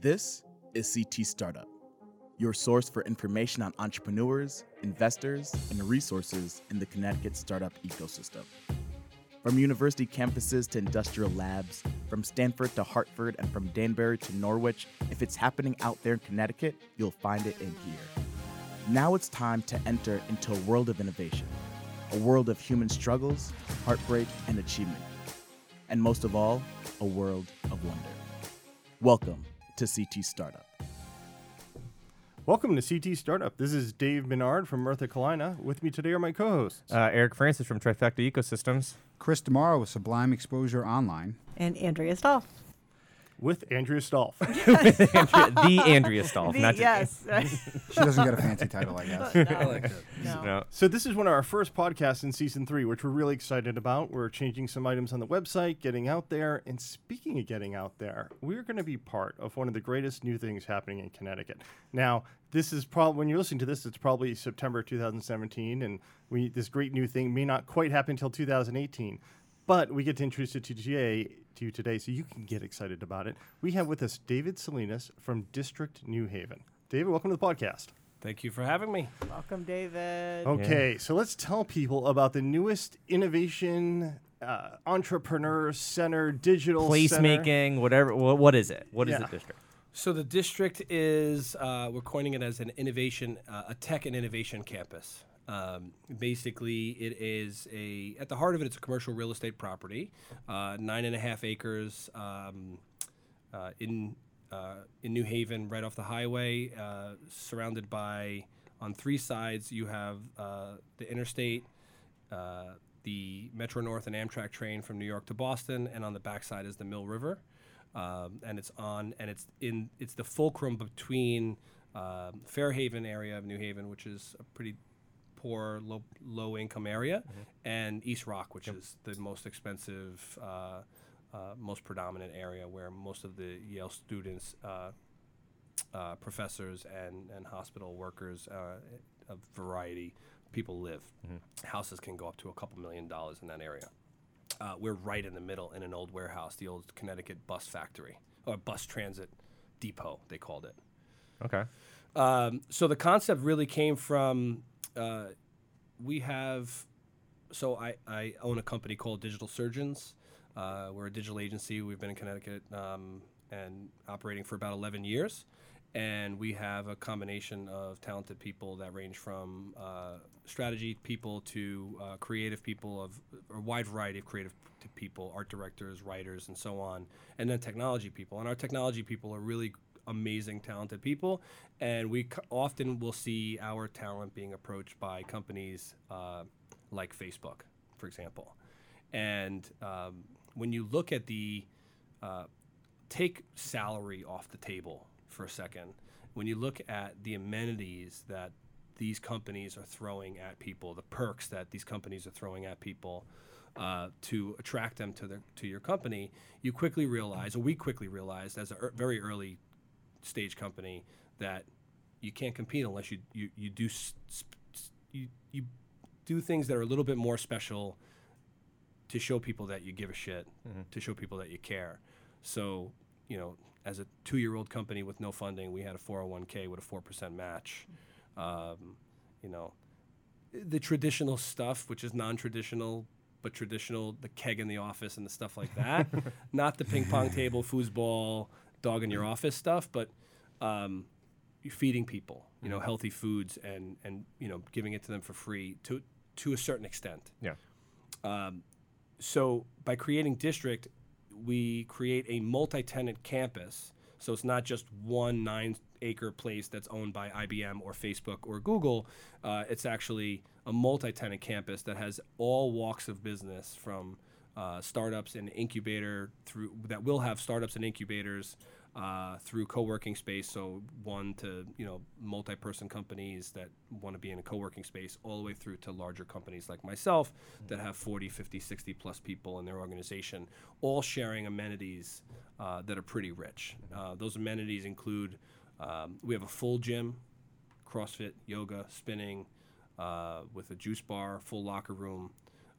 This is CT Startup, your source for information on entrepreneurs, investors, and resources in the Connecticut startup ecosystem. From university campuses to industrial labs, from Stamford to Hartford, and from Danbury to Norwich, if it's happening out there in Connecticut, you'll find it in here. Now it's time to enter into a world of innovation, a world of human struggles, heartbreak, and achievement, and most of all, a world of wonder. Welcome to CT Startup. Welcome to CT Startup. This is Dave Menard from North Carolina. With me today are my co-hosts. Uh, Eric Francis from Trifecta Ecosystems. Chris Demaro with Sublime Exposure Online. And Andrea Stahl. With Andrea Stolf. Andrea, the Andrea Stolf, The- not just yes. She doesn't get a fancy title, I guess. no. No. so this is one of our first podcasts in season three, which we're really excited about. We're changing some items on the website, getting out there. And speaking of getting out there, we're going to be part of one of the greatest new things happening in Connecticut. Now, this is probably when you're listening to this, it's probably September 2017, and we this great new thing may not quite happen until 2018. But we get to introduce it to today to you today, so you can get excited about it. We have with us David Salinas from District New Haven. David, welcome to the podcast. Thank you for having me. Welcome, David. Okay, so let's tell people about the newest innovation, uh, entrepreneur center, digital. Placemaking, whatever. What, what is it? What is Yeah. the district? So the district is uh, we're coining it as an innovation, uh, a tech and innovation campus. Um, basically, it is a at the heart of it, it's a commercial real estate property, uh, nine and a half acres um, uh, in uh, in New Haven, right off the highway, uh, surrounded by on three sides you have uh, the interstate, uh, the Metro North and Amtrak train from New York to Boston, and on the backside is the Mill River, um, and it's on and it's in it's the fulcrum between Fairhaven area of New Haven, which is a pretty poor, low low income area, and East Rock, which is the most expensive. Uh, uh, most predominant area where most of the Yale students, uh, uh, professors, and, and hospital workers, uh, a variety people live. Houses can go up to a couple million dollars in that area. Uh, we're right in the middle in an old warehouse, the old Connecticut bus factory or bus transit depot, they called it. Okay. Um, so the concept really came from uh, we have so I, I own a company called Digital Surgeons. Uh, we're a digital agency. We've been in Connecticut um, and operating for about 11 years. And we have a combination of talented people that range from uh, strategy people to uh, creative people of a wide variety of creative people, art directors, writers, and so on, and then technology people. And our technology people are really amazing, talented people, and we c- often will see our talent being approached by companies uh, like Facebook, for example. And um, when you look at the uh, take salary off the table for a second, when you look at the amenities that these companies are throwing at people, the perks that these companies are throwing at people uh, to attract them to their to your company, you quickly realize, or we quickly realized as a er- very early stage company that you can't compete unless you you, you do sp- you you do things that are a little bit more special to show people that you give a shit, to show people that you care. So, you know, as a two-year-old company with no funding, we had a 401k with a four percent match. Um, you know, the traditional stuff, which is non-traditional, but traditional, the keg in the office and the stuff like that. Not the ping pong table, foosball, dog in your office stuff, but um, feeding people, you know, healthy foods and and you know, giving it to them for free to to a certain extent. Yeah. Um, so by creating district, we create a multi-tenant campus. So it's not just one nine-acre place that's owned by IBM or Facebook or Google. Uh, it's actually a multi-tenant campus that has all walks of business, from uh, startups and incubator through that will have startups and incubators uh, through co-working space. So one to you know multi-person companies that want to be in a co-working space, all the way through to larger companies like myself that have 40, 50, 60 plus people in their organization, all sharing amenities uh, that are pretty rich. Uh, those amenities include um, we have a full gym, CrossFit, yoga, spinning, uh, with a juice bar, full locker room.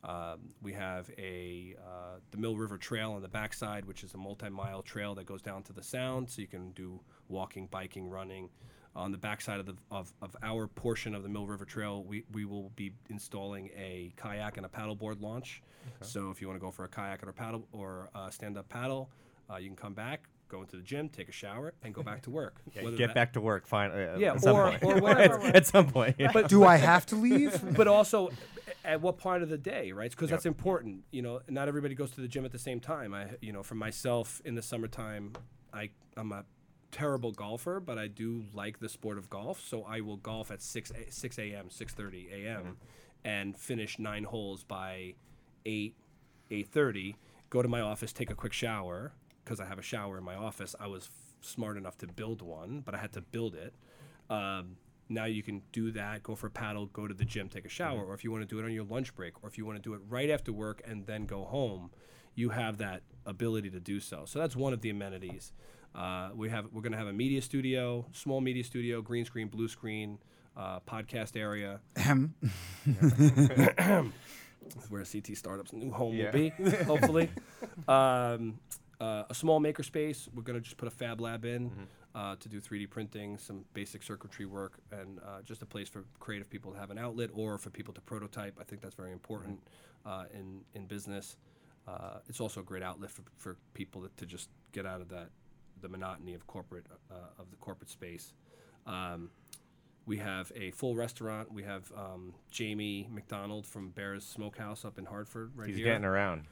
Um, we have a uh, the Mill River Trail on the backside, which is a multi-mile trail that goes down to the Sound, so you can do walking, biking, running. On the backside of the of, of our portion of the Mill River Trail, we, we will be installing a kayak and a paddleboard launch. So if you want to go for a kayak or a paddle or a stand-up paddle, uh, you can come back, go into the gym, take a shower, and go back to work. Yeah, get that- back to work. Fine. Uh, Yeah, at some or- point. or whatever. at, at some point. yeah. But Do I have to leave? but also at what part of the day, right? Because that's important. You know, not everybody goes to the gym at the same time. I, you know, for myself in the summertime, I I'm a terrible golfer, but I do like the sport of golf. So I will golf at six a, six a.m., six thirty a.m., and finish nine holes by eight eight thirty. Go to my office, take a quick shower because I have a shower in my office. I was f- smart enough to build one, but I had to build it. Um, now you can do that, go for a paddle, go to the gym, take a shower, or if you want to do it on your lunch break, or if you want to do it right after work and then go home, you have that ability to do so. So that's one of the amenities. Uh, we have we're going to have a media studio, small media studio, green screen, blue screen, uh, podcast area where CT Startup's new home Yeah. will be, hopefully. um, uh, a small makerspace. We're going to just put a fab lab in uh, to do 3D printing, some basic circuitry work, and uh, just a place for creative people to have an outlet or for people to prototype. I think that's very important uh, in, in business. Uh, it's also a great outlet for, for people to, to just get out of that the monotony of corporate uh, of the corporate space. Um, we have a full restaurant. We have um, Jamie McDonald from Bears Smokehouse up in Hartford right He's here. getting around.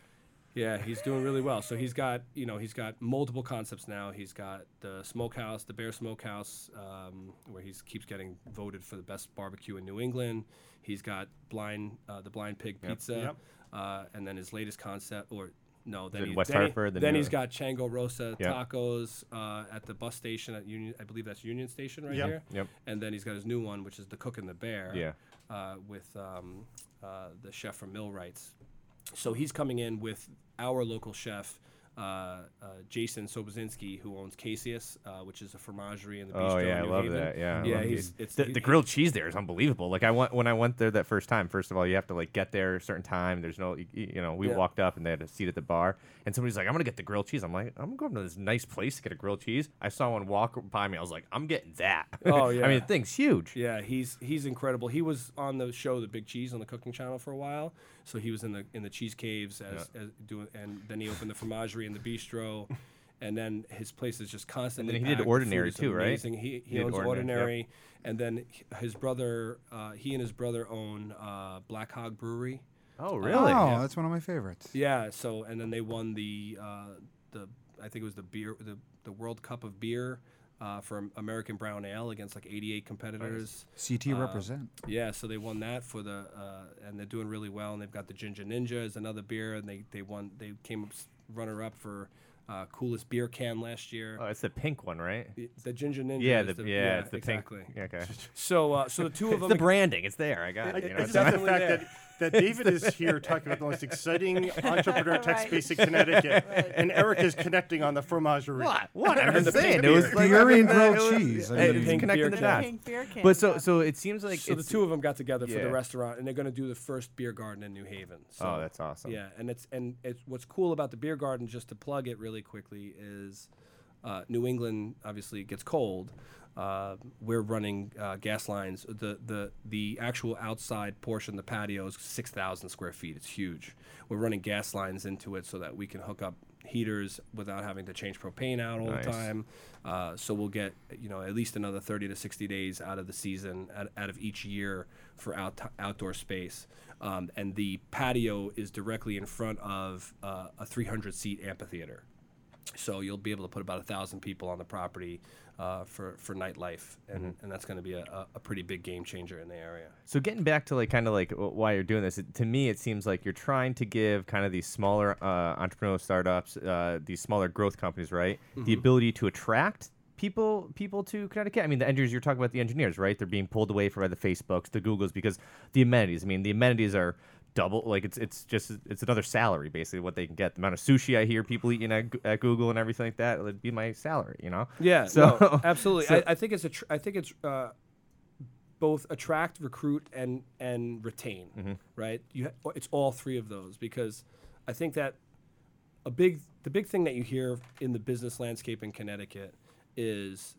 Yeah, he's doing really well. So he's got you know he's got multiple concepts now. He's got the smokehouse, the Bear Smokehouse, um, where he keeps getting voted for the best barbecue in New England. He's got blind uh, the Blind Pig Pizza, Yep. uh, and then his latest concept or. No, then, he, West then, he- Hartford, the then he's got Chango Rosa Yep. tacos uh, at the bus station at Union. I believe that's Union Station right Yep. here. Yep. And then he's got his new one, which is the Cook and the Bear. Yeah. Uh, with um, uh, the chef from Millwrights. So he's coming in with our local chef, uh, uh, Jason Sobocinski, who owns Caseus, uh, which is a fromagerie in the bistro Oh yeah, I love Haven. that. Yeah, yeah. He's it's the, he- the grilled cheese there is unbelievable. Like I went when I went there that first time. First of all, you have to like get there a certain time. There's no, you, you know, we Yeah. walked up and they had a seat at the bar, and somebody's like, "I'm gonna get the grilled cheese." I'm like, "I'm going to this nice place to get a grilled cheese." I saw one walk by me. I was like, "I'm getting that." Oh, yeah. I mean, the thing's huge. Yeah, he's he's incredible. He was on the show The Big Cheese on the Cooking Channel for a while, so he was in the in the cheese caves as, as doing, and then he opened the fromagerie and the bistro, and then his place is just constantly. then he did packed. The Ordinary food is too, right? amazing. He he, owns Ordinary, Ordinary, yep. and then his brother, uh, he and his brother own uh, Black Hog Brewery. Oh really? Oh, really? that's one of my favorites. Yeah, so and then they won the uh, the I think it was the beer the the World Cup of beer. Uh, for American Brown Ale against like 88 competitors. CT Uh, represent. Yeah, so they won that for the, uh, and they're doing really well. And they've got the Ginger Ninja is another beer, and they they won. They came up s- runner up for uh, coolest beer can last year. Oh, it's the pink one, right? Y- the Ginger Ninja. Yeah, is the, the, yeah, it's the exactly. pink. Yeah, okay. So uh, so the two of it's them. the branding. It's there. I got I, it. You know, I it's just love the fact there. that, that David is here talking about the most exciting entrepreneur tech Right. space in Connecticut, and Eric is connecting on the fromagerie. What? What? I'm And the saying. pink It was beer. like Beer and grilled it was- cheese. I mean- it's connecting the dots. Pink beer can. But so so it seems like So the two of them got together for the restaurant, and they're going to do the first beer garden in New Haven. So, Oh, that's awesome. Yeah, and it's and it's what's cool about the beer garden, just to plug it really quickly, is uh, New England obviously gets cold. Uh, we're running uh, gas lines. The the the actual outside portion, the patio, is six thousand square feet. It's huge. We're running gas lines into it so that we can hook up heaters without having to change propane out all Nice. the time. Uh, so we'll get you know at least another 30 to 60 days out of the season out, out of each year for out, outdoor space. Um, and the patio is directly in front of uh, a 300 seat amphitheater. So you'll be able to put about a thousand people on the property uh, for for nightlife, and, and that's going to be a, a, pretty big game changer in the area. So getting back to like kind of like why you're doing this, it, to me it seems like you're trying to give kind of these smaller uh, entrepreneurial startups, uh, these smaller growth companies, right, the ability to attract people people to Connecticut. I mean, the engineers you're talking about the engineers, right? They're being pulled away from by the Facebooks, the Googles, because the amenities. I mean, the amenities are double like it's it's just it's another salary basically what they can get the amount of sushi i hear people eating at, at google and everything like that would be my salary you know Yeah, So- no, absolutely. so- I, I think it's a. Tr- I think it's uh, both attract, recruit, and and retain. Right? You ha- it's all three of those because I think that a big the big thing that you hear in the business landscape in Connecticut is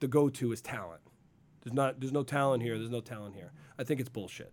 the go-to is talent. There's not there's no talent here. There's no talent here. I think it's bullshit.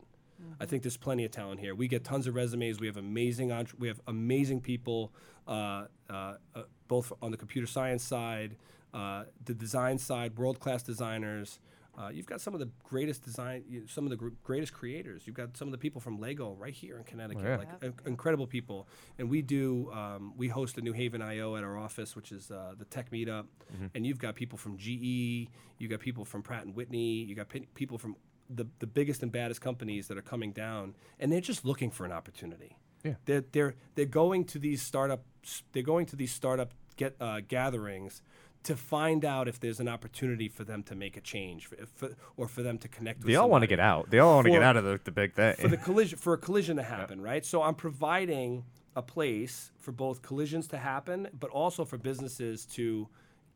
I think there's plenty of talent here. We get tons of resumes. We have amazing entre- we have amazing people, uh, uh, uh, both on the computer science side, uh, the design side, world class designers. Uh, you've got some of the greatest design, you- some of the gr- greatest creators. You've got some of the people from Lego right here in Connecticut, yeah. like in- incredible people. And we do, um, we host a New Haven I/O at our office, which is uh, the tech meetup. And you've got people from GE, you got people from Pratt and Whitney, you got pe- people from the the biggest and baddest companies that are coming down, and they're just looking for an opportunity. Yeah. They're they're they're going to these startups. They're going to these startup get uh, gatherings to find out if there's an opportunity for them to make a change, for, for, or for them to connect. with They all want to get out. They all want to get out of the, the big thing. for the collision for a collision to happen, right? So I'm providing a place for both collisions to happen, but also for businesses to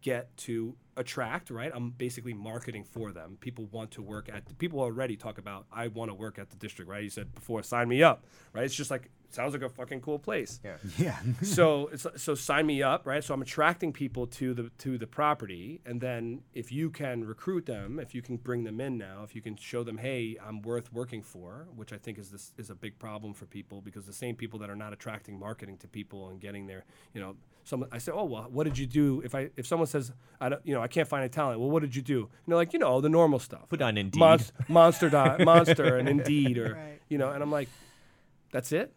get to attract, right? I'm basically marketing for them. People want to work at people already talk about I want to work at the district, right? You said before, sign me up, right? It's just like sounds like a fucking cool place. Yeah. Yeah. so it's so sign me up, right? So I'm attracting people to the to the property, and then if you can recruit them, if you can bring them in now, if you can show them, hey, I'm worth working for, which I think is this is a big problem for people because the same people that are not attracting marketing to people and getting their, you know, some I say, oh well, what did you do? If I if someone says I don't, you know, I can't find a talent, well, what did you do? You know, like you know the normal stuff. Put on Indeed. Monst- monster di- monster and Indeed or Right. you know, and I'm like, that's it.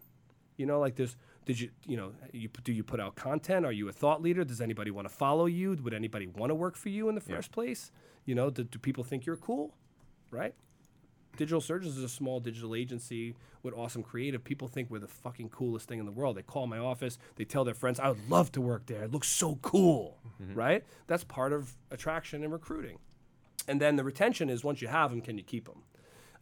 You know, like there's did you you know you do you put out content? Are you a thought leader? Does anybody want to follow you? Would anybody want to work for you in the first place? You know, do, do people think you're cool? Right? Digital Surgeons is a small digital agency with awesome creative. People think we're the fucking coolest thing in the world. They call my office, they tell their friends, I would love to work there. It looks so cool. Mm-hmm. Right? That's part of attraction and recruiting. And then the retention is once you have them, can you keep them?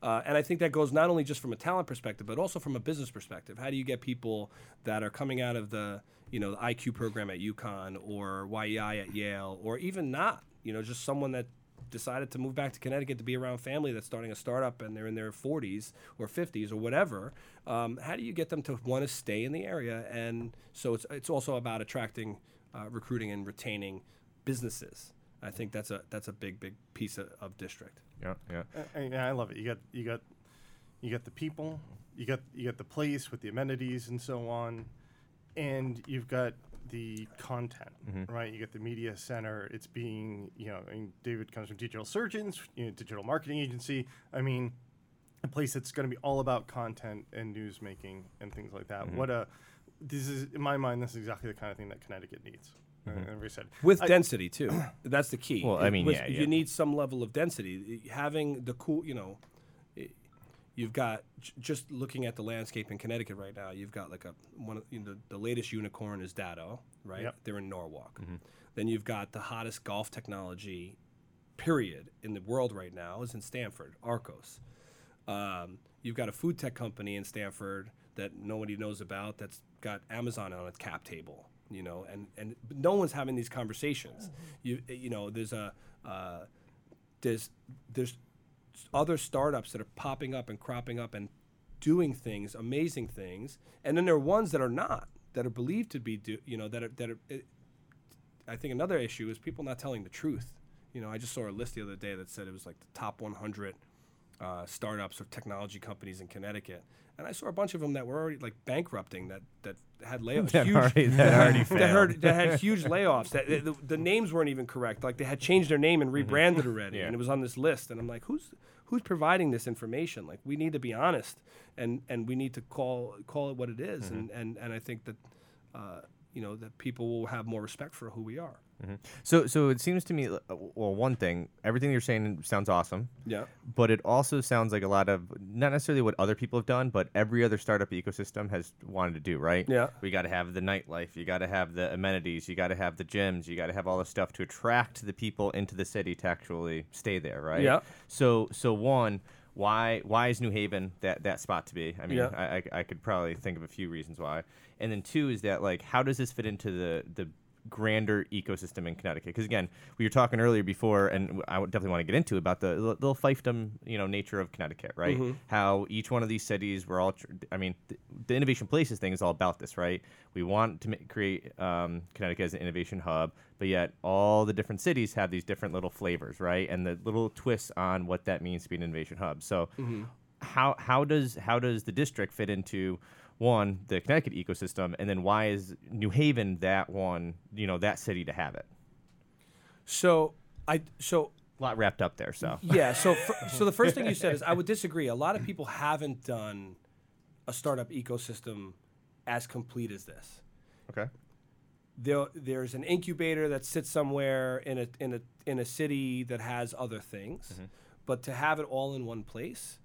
Uh, and I think that goes not only just from a talent perspective, but also from a business perspective. How do you get people that are coming out of the, you know, the IQ program at UConn or YEI at Yale, or even not, you know, just someone that decided to move back to Connecticut to be around family that's starting a startup and they're in their 40s or 50s or whatever. Um, how do you get them to want to stay in the area? And so it's it's also about attracting, uh, recruiting, and retaining businesses. I think that's a that's a big big piece of, of district. Yeah, yeah. Uh, I, I, I love it. You got you got you got the people, you got you got the place with the amenities and so on, and you've got the content, mm-hmm. right? You got the media center. It's being you know, I mean, David comes from Digital Surgeons, you know, digital marketing agency. I mean, a place that's going to be all about content and news making and things like that. Mm-hmm. What a this is in my mind. This is exactly the kind of thing that Connecticut needs. Uh, and we said with I- density too. That's the key. Well, I mean, with- yeah, you yeah. need some level of density. Having the cool, you know, you've got just looking at the landscape in Connecticut right now. You've got like a one of you know, the, the latest unicorn is Datto, right? Yep. They're in Norwalk. Then you've got the hottest golf technology, period, in the world right now is in Stamford, Arccos. Um, you've got a food tech company in Stamford that nobody knows about that's got Amazon on its cap table, you know, and, and no one's having these conversations. You you know, there's a uh, there's there's other startups that are popping up and cropping up and doing things, amazing things, and then there are ones that are not that are believed to be do you know that are that are. It, I think another issue is people not telling the truth. You know, I just saw a list the other day that said it was like the top 100 uh, startups or technology companies in Connecticut, and I saw a bunch of them that were already like bankrupting that that had layoffs. That huge, already- that already that, heard, that had huge layoffs. That the, the, the names weren't even correct. Like they had changed their name and rebranded already, Yeah. and it was on this list. And I'm like, who's who's providing this information? Like we need to be honest, and and we need to call call it what it is. And and and I think that. Uh, you know that people will have more respect for who we are. So, so it seems to me, uh, well, one thing, everything you're saying sounds awesome, Yeah. but it also sounds like a lot of not necessarily what other people have done, but every other startup ecosystem has wanted to do, right? Yeah. We got to have the nightlife, you got to have the amenities, you got to have the gyms, you got to have all the stuff to attract the people into the city to actually stay there, right? Yeah. So, so one, why why is New Haven that that spot to be? I mean, Yeah. I, I I could probably think of a few reasons why. And then two is that like how does this fit into the the grander ecosystem in Connecticut? Because again, we were talking earlier before, and I would definitely want to get into about the little fiefdom, you know, nature of Connecticut, right? How each one of these cities, we're all, tr- I mean, th- the innovation places thing is all about this, right? We want to create um, Connecticut as an innovation hub, but yet all the different cities have these different little flavors, right? And the little twists on what that means to be an innovation hub. So, how how does how does the district fit into one the Connecticut ecosystem, and then why is New Haven that one, you know, that city to have it? So I so A lot wrapped up there. So yeah. So fir- so the first thing you said is I would disagree. A lot of people haven't done a startup ecosystem as complete as this. okay, There, there's an incubator that sits somewhere in a in a in a city that has other things, Mm-hmm. but to have it all in one place,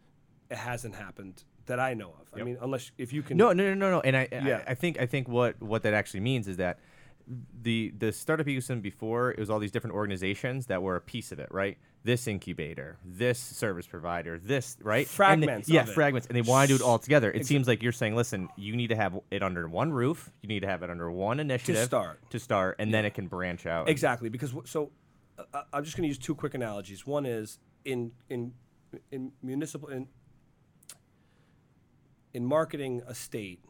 it hasn't happened that I know of. I mean, unless if you can. no, no, no, no, no. And I, Yeah. I, I think I think what what that actually means is that the the startup ecosystem before it was all these different organizations that were a piece of it, right? This incubator, this service provider, this right And they- Fragments yeah, of it. fragments, and they want to do it all together. It seems like you're saying, listen, you need to have it under one roof. You need to have it under one initiative to start. to start, and then it can branch out. Exactly, because wh- so uh, uh, I'm just going to use two quick analogies. One is in in in municipal in in marketing a state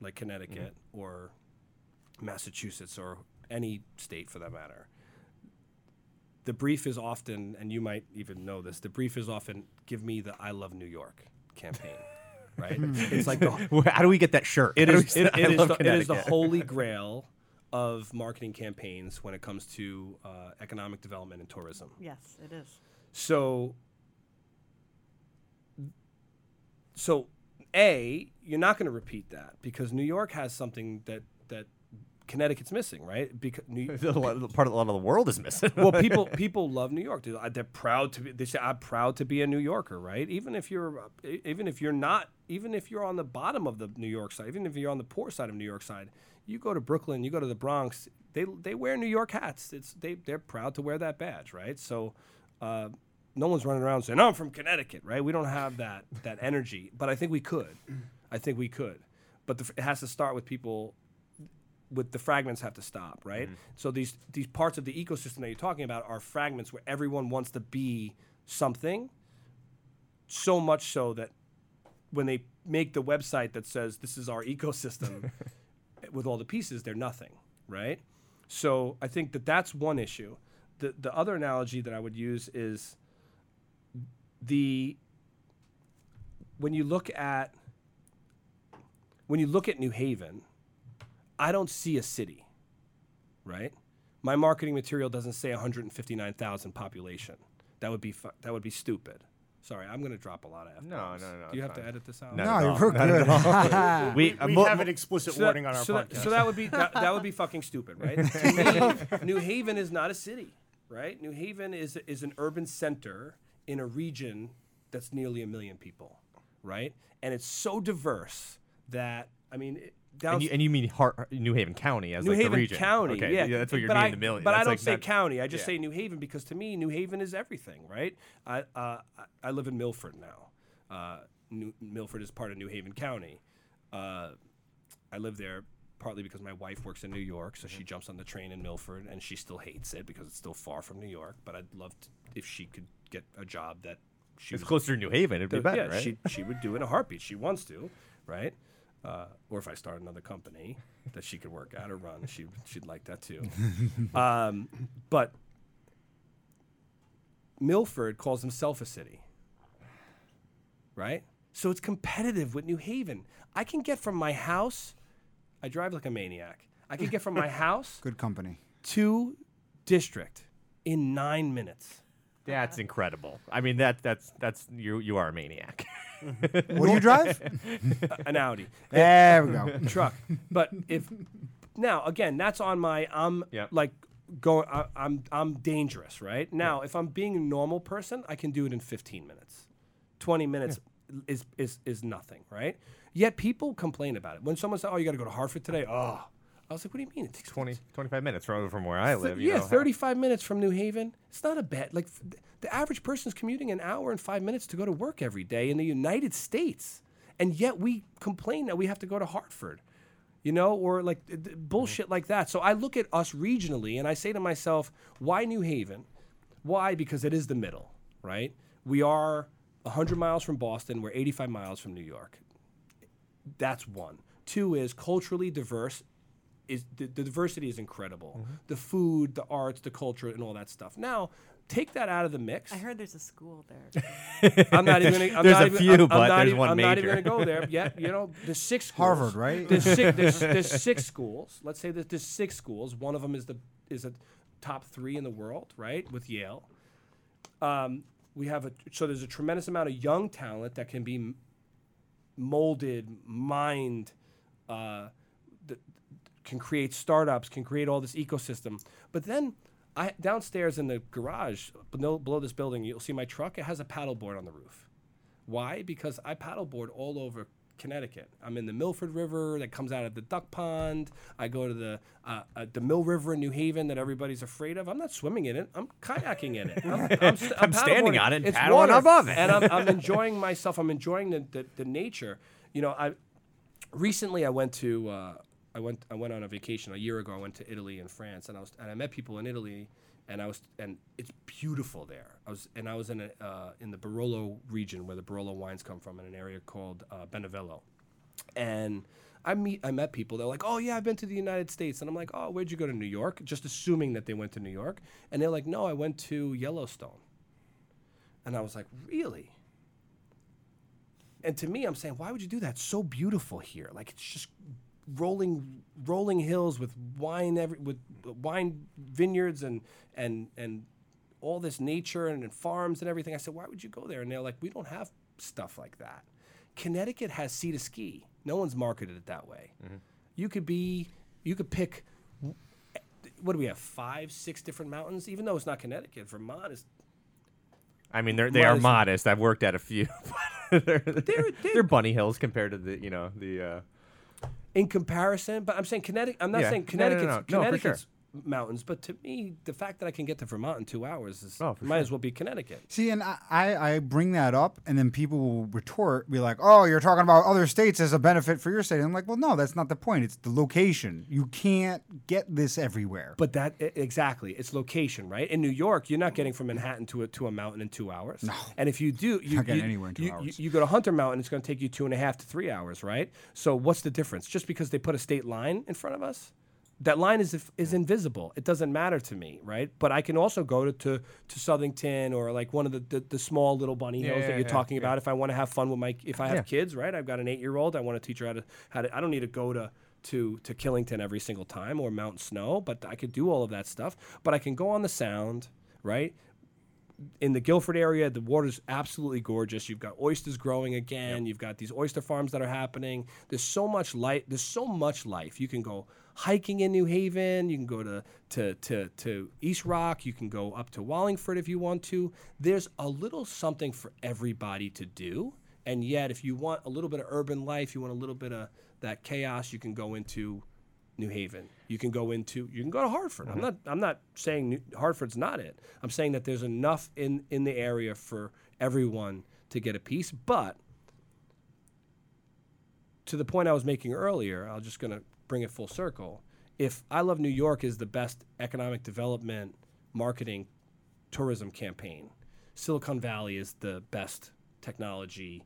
like Connecticut or Massachusetts or any state for that matter. The brief is often, and you might even know this. The brief is often, "Give me the I love New York" campaign, right? it's like the How do we get that shirt? it How do is, we it, say, it "I is love the, it is the holy grail of marketing campaigns when it comes to uh, economic development and tourism. Yes, it is. So, so a you're not going to repeat that because New York has something that that Connecticut's missing, right? Because New, part of a lot of the world is missing. well, people people love New York. They're, they're proud to be. They say I'm proud to be a New Yorker, right? Even if you're even if you're not, even if you're on the bottom of the New York side, even if you're on the poor side of New York side, you go to Brooklyn, you go to the Bronx. They they wear New York hats. It's they they're proud to wear that badge, right? So. Uh, no one's running around saying, "I'm from Connecticut," right? We don't have that that energy, but I think we could. I think we could, but the, it has to start with people with the fragments have to stop, right? Mm-hmm. So these these parts of the ecosystem that you're talking about are fragments where everyone wants to be something. So much so that when they make the website that says this is our ecosystem with all the pieces, they're nothing, right? So I think that that's one issue. The the other analogy that I would use is the when you look at when you look at New Haven, I don't see a city, right? My marketing material doesn't say 159,000 population. That would be fu- that would be stupid. Sorry, I'm going to drop a lot of f No, no, no, Do you it's have to edit this out? No. No, you're all. we're good. we, We mo- have an explicit So that- warning on our so podcast. That, so that would be that, that would be fucking stupid, right? to New Haven is not a city, right? New Haven is is an urban center in a region that's nearly a million people, right? And it's so diverse that I mean, it, and, you, and you mean Har- New Haven County as New like Haven the region? County, Okay, yeah. that's what you're but meaning. I, the million. But I don't like say not- county. I just yeah. say New Haven because to me, New Haven is everything, right? I uh, I- live in Milford now. Uh, New, Milford is part of New Haven County. Uh, I live there partly because my wife works in New York, so she Mm-hmm. jumps on the train in Milford, and she still hates it because it's still far from New York. But I'd love to, if she could get a job that she It's was closer to New Haven. It'd be better, yeah, right? she she would do in a heartbeat. She wants to, right? Uh, or if I start another company that she could work at or run, she she'd like that too. um, but Milford calls himself a city, right? So it's competitive with New Haven. I can get from my house. I drive like a maniac. I can get from my house Good company. to district in nine minutes. That's uh-huh. incredible. I mean, that that's that's you you are a maniac. Mm-hmm. What do you drive? An Audi. there we go. truck. But if now again, that's on my I'm Yep. like going. I, I'm I'm dangerous, right? Now, if I'm being a normal person, I can do it in 15 minutes. 20 minutes is is is nothing, right? Yet people complain about it. When someone says, "Oh, you got to go to Hartford today," oh, I was like, "What do you mean? It takes 20, 25 minutes from from where I live. you yeah, know, 35 minutes from New Haven. It's not a bad like the average person's commuting an hour and 5 minutes to go to work every day in the United States. And yet we complain that we have to go to Hartford. you know, or like bullshit like that. So I look at us regionally and I say to myself, why New Haven? Why? Because it is the middle, right? We are 100 miles from Boston. We're 85 miles from New York. That's one. Two is culturally diverse. Is the, the diversity is incredible. The food, the arts, the culture, and all that stuff. Now, take that out of the mix. I heard there's a school there. I'm not even. Gonna, I'm There's not a even, few, I'm, I'm but there's even, one I'm not even going to go there yet. You know, there's six schools. Harvard, right? There's six. There's, there's six schools. Let's say that there's six schools. One of them is the is a top three in the world, right? With Yale. Um, we have a so there's a tremendous amount of young talent that can be molded, mined, uh, th- can create startups, can create all this ecosystem. But then I downstairs in the garage below, below this building, you'll see my truck. It has a paddleboard on the roof. Why? Because I paddleboard all over Connecticut. I'm in the Milford River that comes out of the duck pond. I go to the uh, uh, the Mill River in New Haven that everybody's afraid of. I'm not swimming in it. I'm kayaking in it. I'm, I'm, st- I'm standing on it and It's paddling water, above it. and I'm, I'm enjoying myself. I'm enjoying the, the, the nature. You know, I recently I went to uh, I went I went on a vacation a year ago. I went to Italy and France, and I was and I met people in Italy, and I was and it's beautiful there. I was and I was in a uh, in the Barolo region where the Barolo wines come from, in an area called uh, Benevello, and. I meet, I met people. They're like, "Oh yeah, I've been to the United States," and I'm like, "Oh, where'd you go to New York?" Just assuming that they went to New York, and they're like, "No, I went to Yellowstone," and I was like, "Really?" and to me, I'm saying, why would you do that? It's so beautiful here. Like it's just rolling, rolling hills with wine every with wine vineyards and and and all this nature and, and farms and everything. I said, why would you go there? And they're like, we don't have stuff like that. Connecticut has sea to ski. No one's marketed it that way. You could be, you could pick. What do we have? Five, six different mountains. Even though it's not Connecticut, Vermont is I mean, they're they are Modest. modest. I've worked at a few. but they're, they're, they're- they're bunny hills compared to the you know the. Uh, in comparison. But I'm saying Connecticut. I'm not Yeah. saying No, no, no, Connecticut's, no. No, for Connecticut's mountains, but to me, the fact that I can get to Vermont in two hours is Oh, might sure. as well be Connecticut. See, and I, I, I bring that up, and then people will retort, be like, "Oh, you're talking about other states as a benefit for your state." And I'm like, "Well, no, that's not the point. It's the location. You can't get this everywhere." But that exactly, it's location, right? In New York, you're not getting from Manhattan to a to a mountain in two hours. No. And if you do, you Not getting you, anywhere in two you, hours. You, you go to Hunter Mountain, it's going to take you two and a half to three hours, right? So what's the difference? Just because they put a state line in front of us, that line is is invisible. It doesn't matter to me, right? But I can also go to to, to Southington or like one of the, the, the small little bunny hills yeah, that you're yeah, talking about. If I want to have fun with my, if I have kids, right? I've got an eight year old. I want to teach her how to how to. I don't need to go to to to Killington every single time or Mount Snow, but I could do all of that stuff. But I can go on the Sound, right? In the Guilford area, the water's absolutely gorgeous. You've got oysters growing again. You've got these oyster farms that are happening. There's so much light. There's so much life. You can go hiking in New Haven. You can go to to to, to East Rock. You can go up to Wallingford if you want to. There's a little something for everybody to do. And yet, if you want a little bit of urban life, you want a little bit of that chaos, you can go into New Haven. You can go into you can go to Hartford. I'm mm-hmm. not I'm not saying New, Hartford's not it. I'm saying that there's enough in in the area for everyone to get a piece, but to the point I was making earlier, I'm just going to bring it full circle. If I Love New York is the best economic development marketing tourism campaign, Silicon Valley is the best technology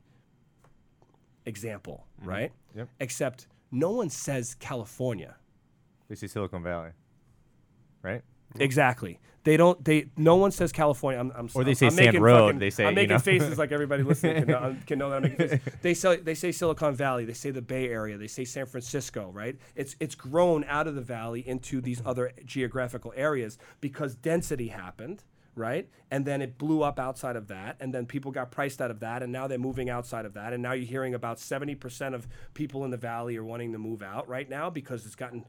example, mm-hmm. right? Yep. Except no one says California. They say Silicon Valley, right? Exactly. They don't. They. No one says California. I'm. I'm Or they say I'm Sand Road, fucking- they say, I'm you making know. faces like everybody listening can know, can know that I'm making faces. They say. They say Silicon Valley. They say the Bay Area. They say San Francisco. Right. It's it's grown out of the valley into these other geographical areas because density happened. Right. And then it blew up outside of that. And then people got priced out of that. And now they're moving outside of that. And now you're hearing about 70% of people in the valley are wanting to move out right now because it's gotten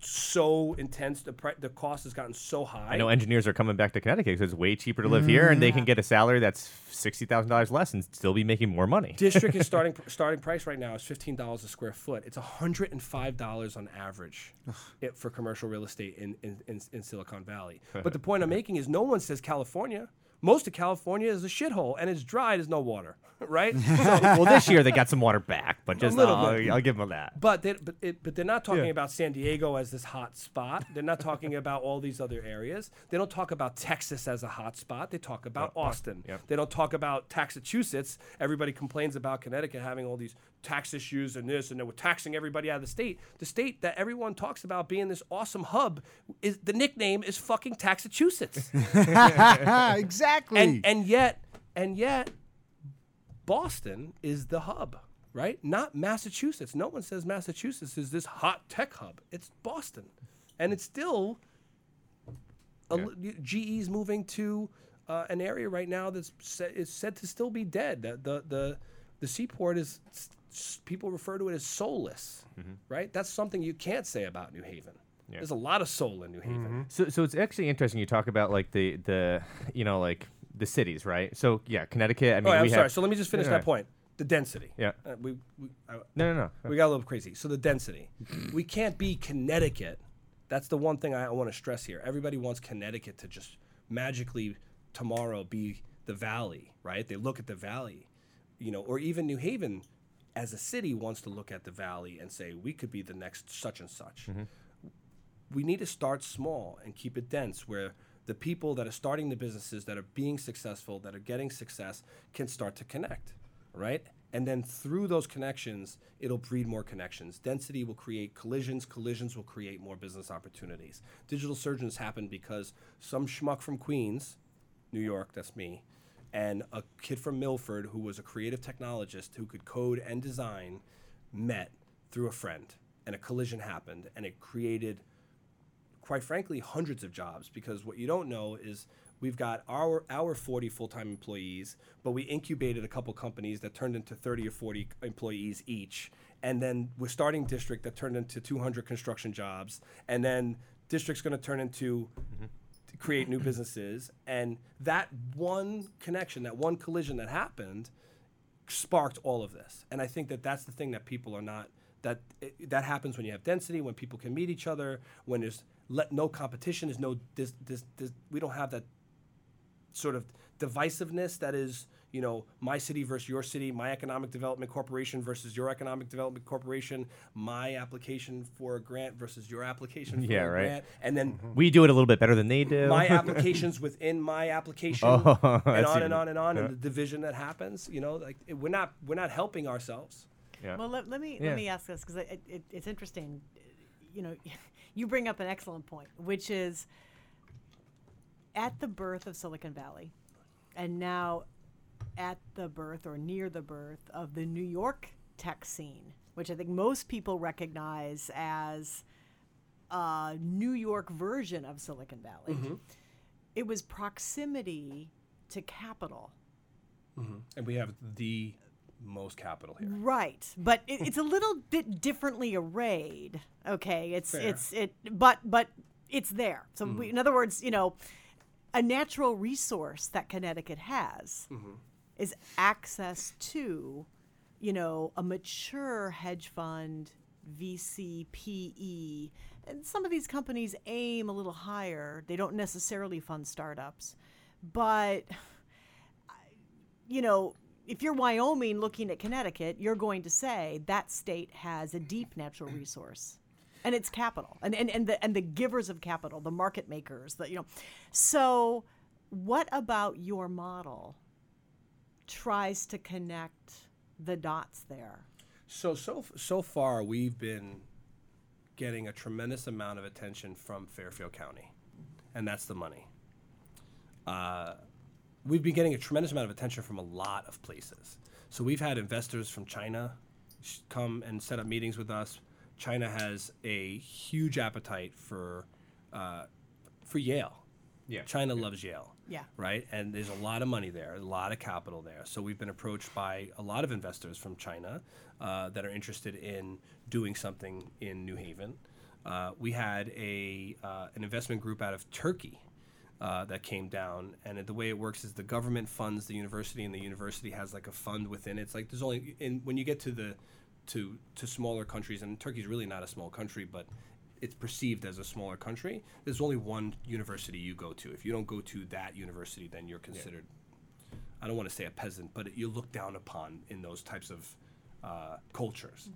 so intense. The pri- the cost has gotten so high. I know engineers are coming back to Connecticut because it's way cheaper to live here, and they can mm. get a salary that's sixty thousand dollars less and still be making more money. District is starting starting price right now is fifteen dollars a square foot. It's hundred and five dollars on average it, for commercial real estate in, in, in, in Silicon Valley. but the point I'm making is no one says California. Most of California is a shithole and it's dry. There's no water, right? well, this year they got some water back, but just little I'll, bit. I'll give them that. But they, but, it, but they're not talking Yeah. about San Diego as this hot spot. They're not talking about all these other areas. They don't talk about Texas as a hot spot. They talk about Austin. yep. They don't talk about Massachusetts. Everybody complains about Connecticut having all these tax issues and this, and they were taxing everybody out of the state. The state that everyone talks about being this awesome hub is the nickname is fucking Taxachusetts. exactly. and and yet and yet Boston is the hub, right? Not Massachusetts. No one says Massachusetts is this hot tech hub. It's Boston, and it's still a, li- GE's moving to uh, an area right now that's sa- is said to still be dead. The the the, the seaport is s- s- people refer to it as soulless, right? That's something you can't say about New Haven. There's a lot of soul in New Haven. So, so it's actually interesting. You talk about like the the you know like the cities, right? So yeah, Connecticut. I mean, Oh, I'm we sorry. have So let me just finish Yeah. that point. The density. Yeah. Uh, we, we, I, no, no, no. we got a little crazy. So the density. we can't be Connecticut. That's the one thing I, want to stress here. Everybody wants Connecticut to just magically tomorrow be the valley, right? They look at the valley, you know, or even New Haven as a city wants to look at the valley and say we could be the next such and such. Mm-hmm. We need to start small and keep it dense where the people that are starting the businesses that are being successful, that are getting success, can start to connect, right? And then through those connections, it'll breed more connections. Density will create collisions. Collisions will create more business opportunities. Digital surgeons happen because some schmuck from Queens, New York, that's me, and a kid from Milford who was a creative technologist who could code and design met through a friend. And a collision happened, and it created quite frankly, hundreds of jobs because what you don't know is we've got our our 40 full-time employees, but we incubated a couple companies that turned into 30 or 40 employees each, and then we're starting district that turned into 200 construction jobs, and then district's going to turn into to create new businesses, and that one connection, that one collision that happened, sparked all of this. And I think that that's the thing that people are not that it, that happens when you have density, when people can meet each other, when there's let no competition, there's no this this, this we don't have that sort of divisiveness that is you know my city versus your city my economic development corporation versus your economic development corporation my application for a grant versus your application for Yeah, a right. grant and then mm-hmm. We do it a little bit better than they do. my applications within my application Oh, and that's on and on and on yeah. and the division that happens you know like it- we're not we're not helping ourselves yeah. Well, let, let me Yeah. let me ask this because it, it, it's interesting. You know, you bring up an excellent point, which is at the birth of Silicon Valley, and now at the birth or near the birth of the New York tech scene, which I think most people recognize as a New York version of Silicon Valley. Mm-hmm. It was proximity to capital. Mm-hmm. and we have the most capital here Right, but it, it's a little bit differently arrayed. Okay, it's Fair. it's it, but but it's there. So we, mm-hmm. in other words, you know, a natural resource that Connecticut has mm-hmm. is access to, you know, a mature hedge fund, VC, PE, and some of these companies aim a little higher. They don't necessarily fund startups, but you know, if you're Wyoming looking at Connecticut, you're going to say that state has a deep natural resource. And it's capital. And, and, and the and the givers of capital, the market makers, the you know. So what about your model tries to connect the dots there? so so so far we've been getting a tremendous amount of attention from Fairfield County and that's the money uh, we've been getting a tremendous amount of attention from a lot of places. So we've had investors from China come and set up meetings with us. China has a huge appetite for uh, for Yale. Yeah. China loves Yale. Yeah. Right, and there's a lot of money there, a lot of capital there. So we've been approached by a lot of investors from China uh, that are interested in doing something in New Haven. Uh, we had a uh, an investment group out of Turkey uh, that came down. And the way it works is the government funds the university, and the university has like a fund within it. It's like there's only in when you get to the to to smaller countries, and Turkey's really not a small country, but it's perceived as a smaller country. There's only one university you go to. If you don't go to that university, then you're considered. I don't want to say a peasant, but you're looked down upon in those types of uh, cultures.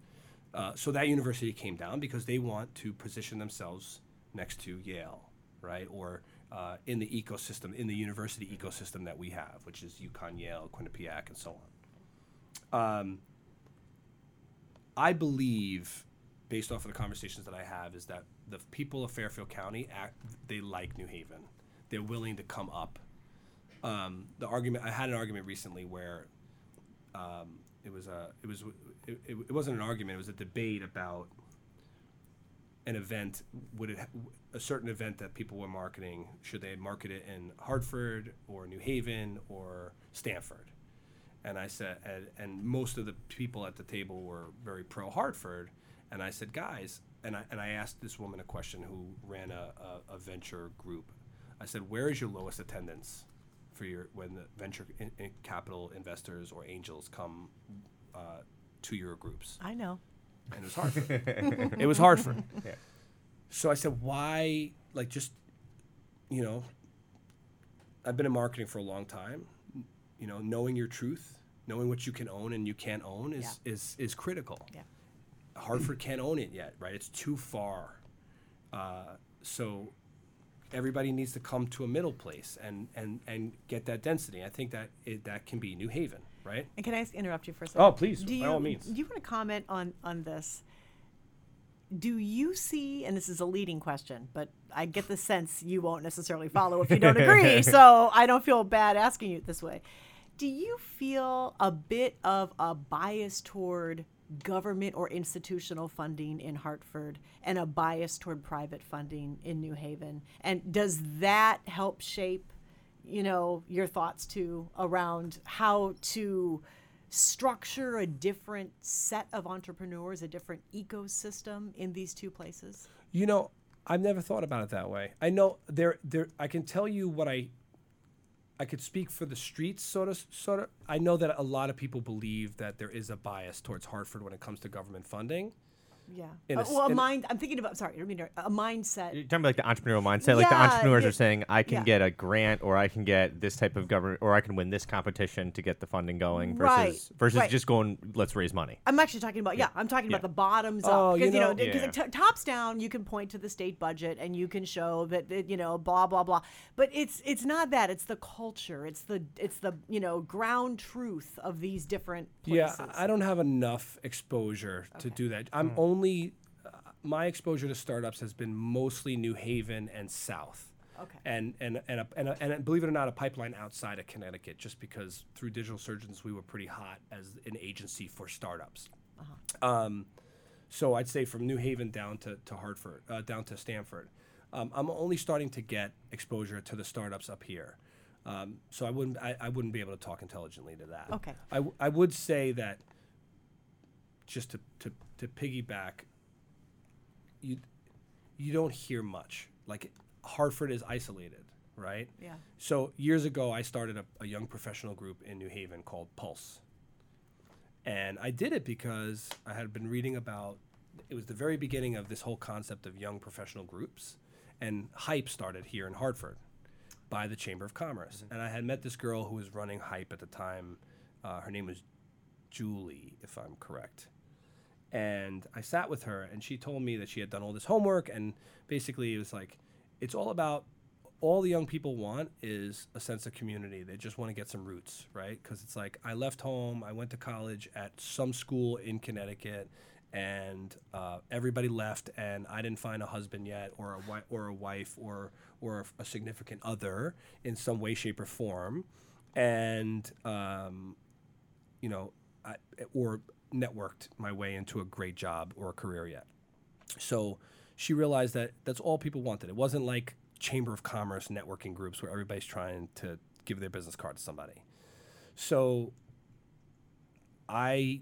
Uh, so that university came down because they want to position themselves next to Yale, right? Or uh, in the ecosystem, in the university ecosystem that we have, which is UConn, Yale, Quinnipiac, and so on. Um, I believe, based off of the conversations that I have, is that the people of Fairfield County act, they like New Haven. They're willing to come up. Um, the argument I had an argument recently where um, it was a it was it, it, wasn't an argument. It was a debate about an event. Would it a certain event that people were marketing? Should they market it in Hartford or New Haven or Stamford? And I said, and, and most of the people at the table were very pro Hartford. And I said, guys, and I, and I asked this woman a question who ran a, a, a venture group. I said, where is your lowest attendance for your when the venture in, in capital investors or angels come uh, to your groups? I know. and it was Hartford. it was Hartford. Yeah. So I said, why? Like, just you know, I've been in marketing for a long time. You know, knowing your truth, knowing what you can own and you can't own is is is critical. Yeah. Hartford can't own it yet, right? It's too far. Uh, so everybody needs to come to a middle place and and and get that density. I think that it, that can be New Haven, right? And can I interrupt you for a second? Oh, please, Do by you, all means. Do you want to comment on on this? Do you see, and this is a leading question, but I get the sense you won't necessarily follow if you don't agree, so I don't feel bad asking you this way. Do you feel a bit of a bias toward government or institutional funding in Hartford and a bias toward private funding in New Haven? And does that help shape you know your thoughts too around how to structure a different set of entrepreneurs a different ecosystem in these two places You know, I've never thought about it that way. I know there there I can tell you what I I could speak for the streets sort of sort of I know that a lot of people believe that there is a bias towards Hartford when it comes to government funding. Yeah In Uh, well a mind i'm thinking about sorry I mean a mindset You're talking about like the entrepreneurial mindset. Like the entrepreneurs yeah, are saying, I can yeah. get a grant, or I can get this type of government, or I can win this competition to get the funding going, versus Right, versus right. just going, let's raise money. I'm actually talking about yeah. I'm talking Yeah. about the bottoms Oh, up you because you know know- because Yeah. t- tops down you can point to the state budget and you can show that, that you know blah blah blah, but it's it's not that it's the culture it's the it's the you know ground truth of these different places. Yeah, I I don't have enough exposure to do that. I'm only uh, my exposure to startups has been mostly New Haven and South. Okay. And and and a, and, a, and a, believe it or not, a pipeline outside of Connecticut, just because through Digital Surgeons we were pretty hot as an agency for startups. Um, so I'd say from New Haven down to, to Hartford, uh, down to Stamford. Um, I'm only starting to get exposure to the startups up here. Um, so I wouldn't I, I wouldn't be able to talk intelligently to that. Okay. I, w- I would say that just to, to, to piggyback, you you don't hear much. Like Hartford is isolated, right? Yeah. So years ago, I started a, a young professional group in New Haven called Pulse. And I did it because I had been reading about it was the very beginning of this whole concept of young professional groups. And Hype started here in Hartford by the Chamber of Commerce. And I had met this girl who was running Hype at the time. Uh, her name was Julie, if I'm correct. And I sat with her, and she told me that she had done all this homework, and basically it was like, it's all about all the young people want is a sense of community. They just want to get some roots, right? Because it's like I left home, I went to college at some school in Connecticut, and uh, everybody left, and I didn't find a husband yet, or a wi- or a wife, or or a, a significant other in some way, shape, or form, and um, you know, I, or networked my way into a great job or a career yet. So she realized that that's all people wanted. It wasn't like Chamber of Commerce networking groups where everybody's trying to give their business card to somebody. So I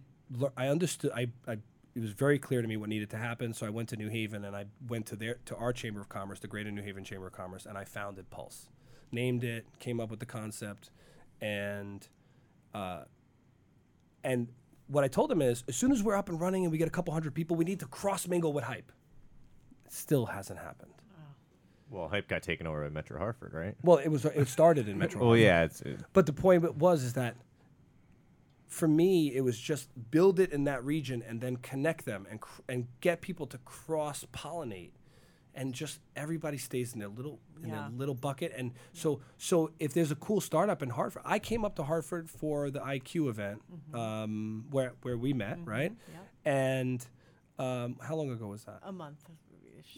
I understood I, I it was very clear to me what needed to happen. So I went to New Haven and I went to their to our Chamber of Commerce, the Greater New Haven Chamber of Commerce, and I founded Pulse, named it, came up with the concept, and uh, and what I told them is, as soon as we're up and running and we get a couple hundred people, we need to cross mingle with hype. It still hasn't happened. Well, hype got taken over by Metro Hartford, right? Well, it was it started in Metro. Well, Hartford. yeah, it's it, But the point was is that for me, it was just build it in that region and then connect them and cr- and get people to cross pollinate, and just everybody stays in their little in Yeah. their little bucket. And so so if there's a cool startup in Hartford, I came up to Hartford for the IQ event um, where where we met, right? yeah. And um, how long ago was that? A month.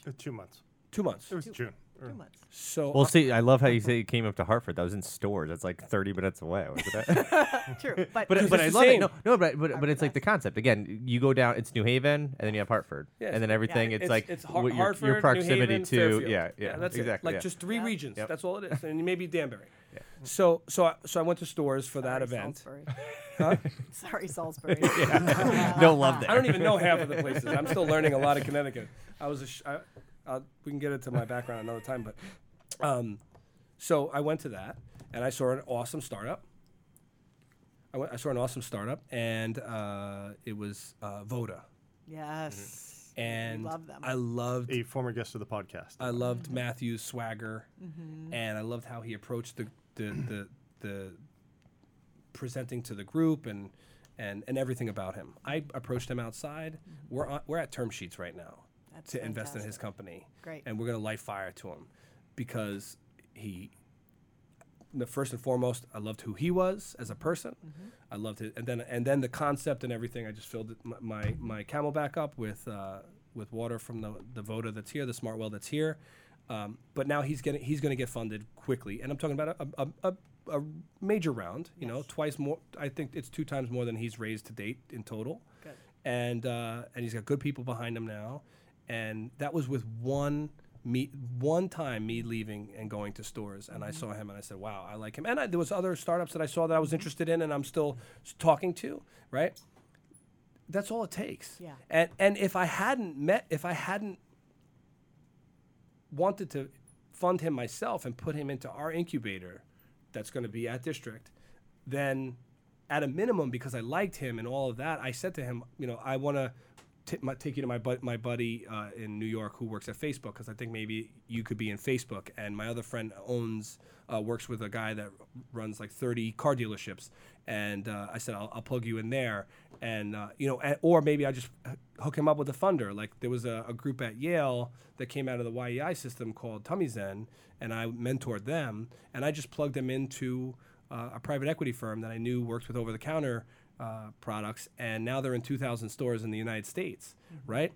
Uh, two months. Two months. It was June. Or- Two months. So well. See, I love how you say you came up to Hartford. That was in Storrs. That's like 30 minutes away. wasn't it? True. But, but but I the love same. it. No, no, but but, but it's like the concept. Again, you go down. It's New Haven, and then you have Hartford, Yeah, and then everything. It's, like it's Har- what your, Hartford, your New proximity Haven, to Fairfield. yeah yeah, that's exactly it. Like yeah. just three Yeah. regions. Yep. That's all it is, and maybe Danbury. Mm. So so I, so I went to Storrs for that event. Salisbury. Huh? Sorry, Salisbury. no love there. I don't even know half of the places. I'm still learning a lot of Connecticut. I was a sh- I, I'll, we can get into my background another time, but um, so I went to that and I saw an awesome startup. I, went, I saw an awesome startup, and uh, it was uh, Voda, yes. and love them. I loved A former guest of the podcast. I loved Matthew's swagger, and I loved how he approached the the the, the presenting to the group and and and everything about him. I approached him outside. We're on, we're at term sheets right now That's to invest in his company, Great. and we're gonna light fire to him because he. The first and foremost, I loved who he was as a person. I loved it, and then and then the concept and everything. I just filled my, my my CamelBak up with uh, with water from the the Voda that's here, the Smart Well that's here. Um, but now he's getting he's going to get funded quickly, and I'm talking about a, a, a, a major round. You know, twice more. I think it's two times more than he's raised to date in total. Good. And uh, and he's got good people behind him now, and that was with one me one time me leaving and going to Storrs, and I mm-hmm. saw him and I said, "Wow, I like him." And I, there was other startups that I saw that I was interested in, and I'm still talking to. Right. That's all it takes. Yeah. And and if I hadn't met, if I hadn't wanted to fund him myself and put him into our incubator that's going to be at district then at a minimum because i liked him and all of that i said to him you know i want to t- my, take you to my, bu- my buddy uh, in new york who works at facebook because i think maybe you could be in facebook. And my other friend owns uh, works with a guy that runs like 30 car dealerships. And uh, i said I'll, I'll plug you in there. And uh, you know a- or maybe i just hook him up with a funder. Like there was a, a group at yale that came out of the yei system called tummy zen and i mentored them. And i just plugged them into uh, a private equity firm that i knew worked with over-the-counter uh, products and now they're in 2000 stores in the united states right?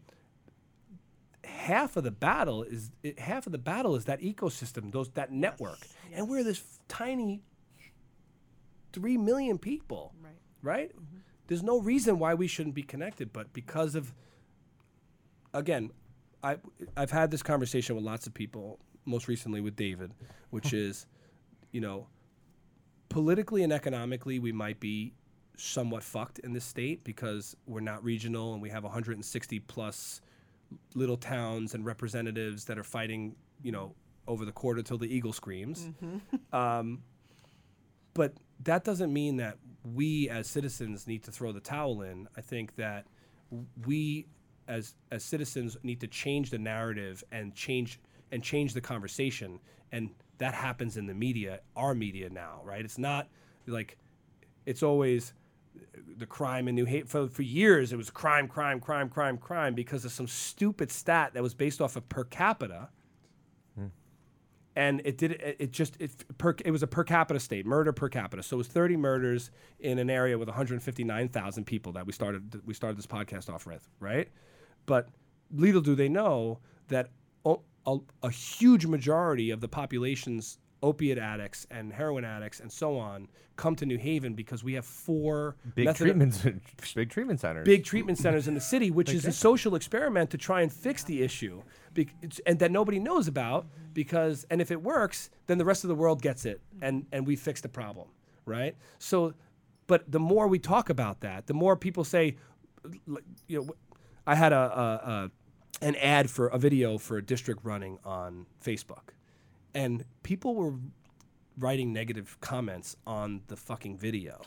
Half of the battle is it, half of the battle is that ecosystem, those that network, and we're this f- tiny three million people, Right. right? There's no reason why we shouldn't be connected, but because of again, I I've had this conversation with lots of people, most recently with David, which is, you know, politically and economically we might be somewhat fucked in this state because we're not regional and we have 160 plus little towns and representatives that are fighting, you know, over the quarter till the eagle screams. Um, but that doesn't mean that we as citizens need to throw the towel in. I think that we as as citizens need to change the narrative and change and change the conversation and that happens in the media, our media now, right? It's not like it's always the crime in New Haven for, for years it was crime crime crime crime crime because of some stupid stat that was based off of per capita. Hmm. And it did it, it just it per, it was a per capita state murder per capita. So it was 30 murders in an area with 159,000 people that we started we started this podcast off with right? But little do they know that a huge majority of the population's opiate addicts and heroin addicts and so on come to New Haven because we have four Big treatments, big treatment centers. big treatment centers in the city, which is a social experiment to try and fix the issue, it's- and that nobody knows about because, and if it works, then the rest of the world gets it, and and we fix the problem, right? So, but the more we talk about that, the more people say, you know, I had a, a, a an ad for a video for a district running on Facebook, and people were writing negative comments on the fucking video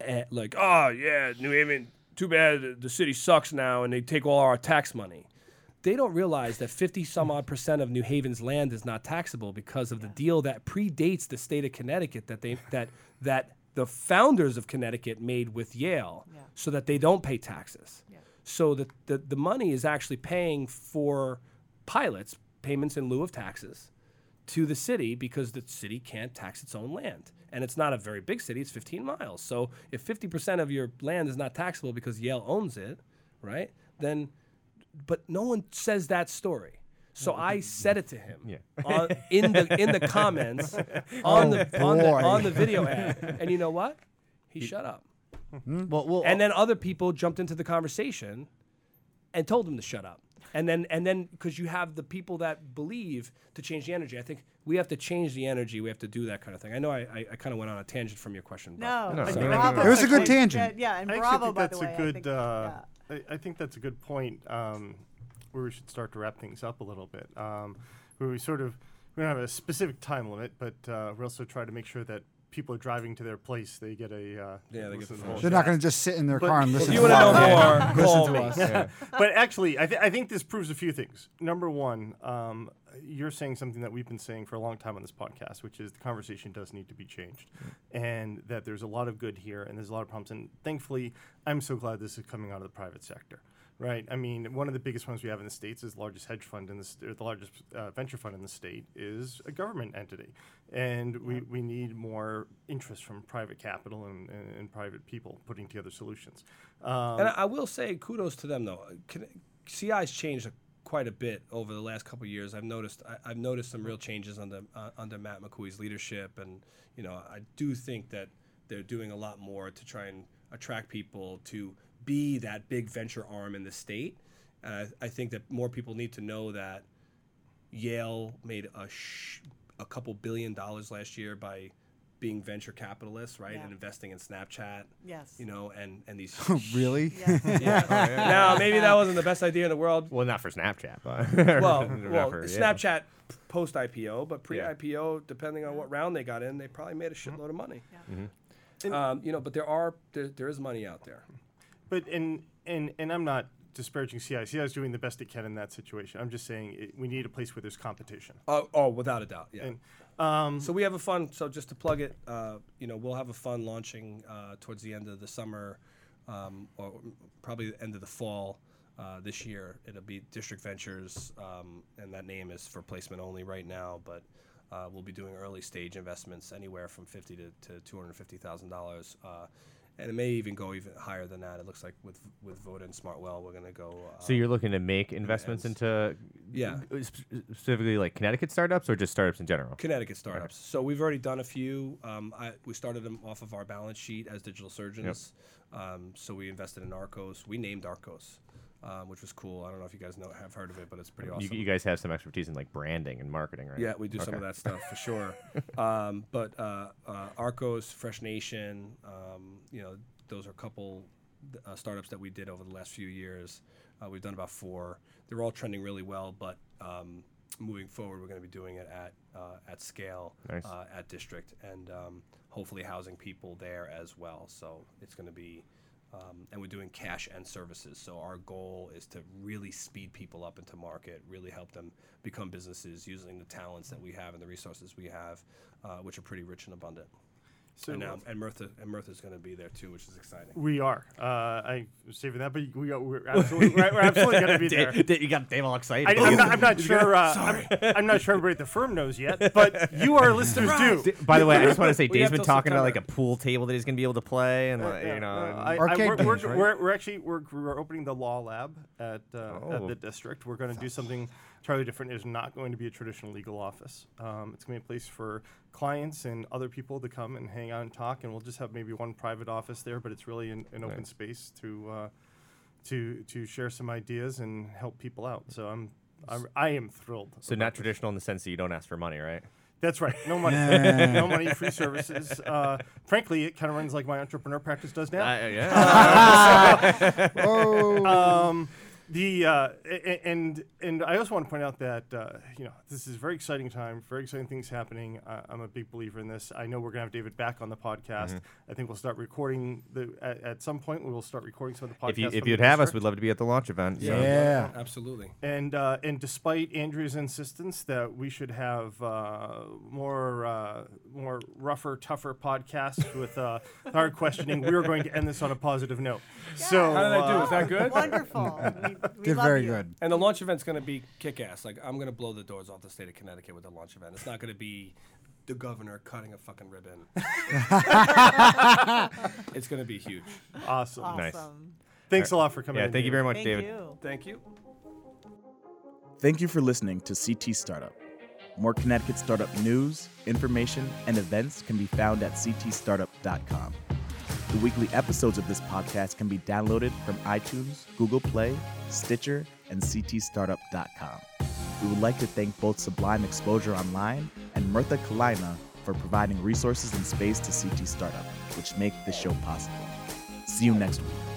eh, like, oh yeah, New Haven, too bad the- city sucks now, and they take all our tax money. they don't realize that 50 some odd percent of New Haven's land is not taxable because of the deal that predates the state of Connecticut that they that that the founders of Connecticut made with Yale Yeah. so that they don't pay taxes. Yeah. So the, the the money is actually paying for pilots payments in lieu of taxes to the city because the city can't tax its own land. And it's not a very big city, it's 15 miles. So if 50% of your land is not taxable because Yale owns it, right? Then, but no one says that story. So I said it to him Yeah. on, in the in the comments on oh, the on the on the video ad, and you know what? He shut up. Hmm. Well, well, And uh then other people jumped into the conversation and told him to shut up. And then and then because you have the people that believe to change the energy, I think we have to change the energy. We have to do that kind of thing. I know I, I, I kind of went on a tangent from your question. but- No, No, and no, no, no, It was a good tangent. Yeah, yeah, and I bravo think by that's the way. a I good. think- uh, yeah. I, I think that's a good point um, where we should start to wrap things up a little bit. Um, where we sort of we don't have a specific time limit, but uh, we also try to make sure that people are driving to their place. They get a uh, Yeah, They get the They're not going to just sit in their But car and listen If to you want to know us. more, call to me. us. yeah. but actually, I, th- I think this proves a few things. Number one, um, you're saying something that we've been saying for a long time on this podcast, which is the conversation does need to be changed, and that there's a lot of good here and there's a lot of problems. And thankfully, I'm so glad this is coming out of the private sector. Right. I mean, one of the biggest ones we have in the states is the largest hedge fund in the st- or the largest uh, venture fund in the state is a government entity, and we, we need more interest from private capital and, and, and private people putting together solutions. Um, And I, I will say kudos to them though. Can, CI's changed a, quite a bit over the last couple of years. I've noticed I, I've noticed some real changes under uh, under Matt McCooe's leadership, and you know I do think that they're doing a lot more to try and attract people to be that big venture arm in the state. And I, I think that more people need to know that Yale made a sh- a couple billion dollars last year by being venture capitalists, right, Yeah. and investing in Snapchat. Yes. You know, and and these really? Yeah. yeah. now maybe that wasn't the best idea in the world. well, not for Snapchat, but Well, well, for- yeah. Snapchat post IPO, but pre IPO, depending on what round they got in, they probably made a shitload of money. Um, you know, but there are there, there is money out there. But and and and I'm not disparaging CI. CI is doing the best it can in that situation. I'm just saying it, we need a place where there's competition. Oh, oh, without a doubt, yeah. And um, So we have a fun. So just to plug it, uh, you know, we'll have a fun launching uh, towards the end of the summer, um, or probably the end of the fall uh, this year. It'll be District Ventures, um, and that name is for placement only right now. But uh, we'll be doing early stage investments anywhere from fifty to, to two hundred fifty thousand dollars. Uh, and it may even go even higher than that. It looks like with with Voda and Smartwell, we're going to go. Uh, So you're looking to make investments ends. into Yeah. uh, specifically like Connecticut startups or just startups in general? Connecticut startups. So we've already done a few. Um, I, we started them off of our balance sheet as digital surgeons. Um, so we invested in Arccos. We named Arccos, um, which was cool. I don't know if you guys know have heard of it, but it's pretty awesome. You, you guys have some expertise in like branding and marketing, right? Yeah, we do some of that stuff for sure. um, but uh, uh, Arccos, Fresh Nation, um, you know, those are a couple uh, startups that we did over the last few years. Uh, we've done about four. They're all trending really well, but um, moving forward, we're going to be doing it at uh, at scale, Nice. uh, at district, and um, hopefully housing people there as well. So it's going to be. Um, and we're doing cash and services. So our goal is to really speed people up into market, really help them become businesses using the talents that we have and the resources we have, uh, which are pretty rich and abundant. So and, um, and Murtha and Murtha's going to be there too, which is exciting. we are. Uh, I was saving that, but we are, we're absolutely we're, we're absolutely going to be there. Dave- Dave, you got Dave all excited. I, I'm, not, I'm not sure. Uh, I'm, I'm not sure everybody at the firm knows yet, but you, our listeners, do. D- By the way, I just want to say Dave's been till talking about like a pool table that he's gonna be able to play, and like, Yeah, you know, uh, I, I, Arcade we're, games, we're, right? we're, we're actually we're, we're opening the law lab at uh, at Oh. the district. We're going to do something entirely different. It's not going to be a traditional legal office. Um, it's going to be a place for clients and other people to come and hang out and talk. And we'll just have maybe one private office there, but it's really an, an open Nice. space to uh, to to share some ideas and help people out. So I'm. I'm I am thrilled. so not this. traditional in the sense that you don't ask for money, right? That's right. No money. no money. Free services. Uh, frankly, it kind of runs like my entrepreneur practice does now. Uh, yeah. Oh, um, The uh, a- a- and and I also want to point out that uh, you know this is a very exciting time, very exciting things happening. Uh, I'm a big believer in this. I know we're gonna have David back on the podcast. Mm-hmm. I think we'll start recording the at, at some point. We will start recording some of the podcasts. If you, if you'd the have us, we'd love to be at the launch event. so- Yeah. Absolutely. And uh, and despite Andrew's insistence that we should have uh, more uh, more rougher, tougher podcasts with uh, hard questioning, we are going to end this on a positive note. So How did I do? Is that good? Wonderful. We, we Did very you. good. And the launch event's going to be kick ass. Like, I'm going to blow the doors off the state of Connecticut with the launch event. It's not going to be the governor cutting a fucking ribbon. it's going to be huge. awesome. Awesome. Nice. Thanks a lot for coming. Yeah, in, thank you very much, Thank David. you. Thank you. Thank you for listening to CT Startup. More Connecticut startup news, information, and events can be found at ctstartup.com. The weekly episodes of this podcast can be downloaded from iTunes, Google Play, Stitcher, and ctstartup.com. We would like to thank both Sublime Exposure Online and Murtha Cullina for providing resources and space to CT Startup, which make this show possible. See you next week.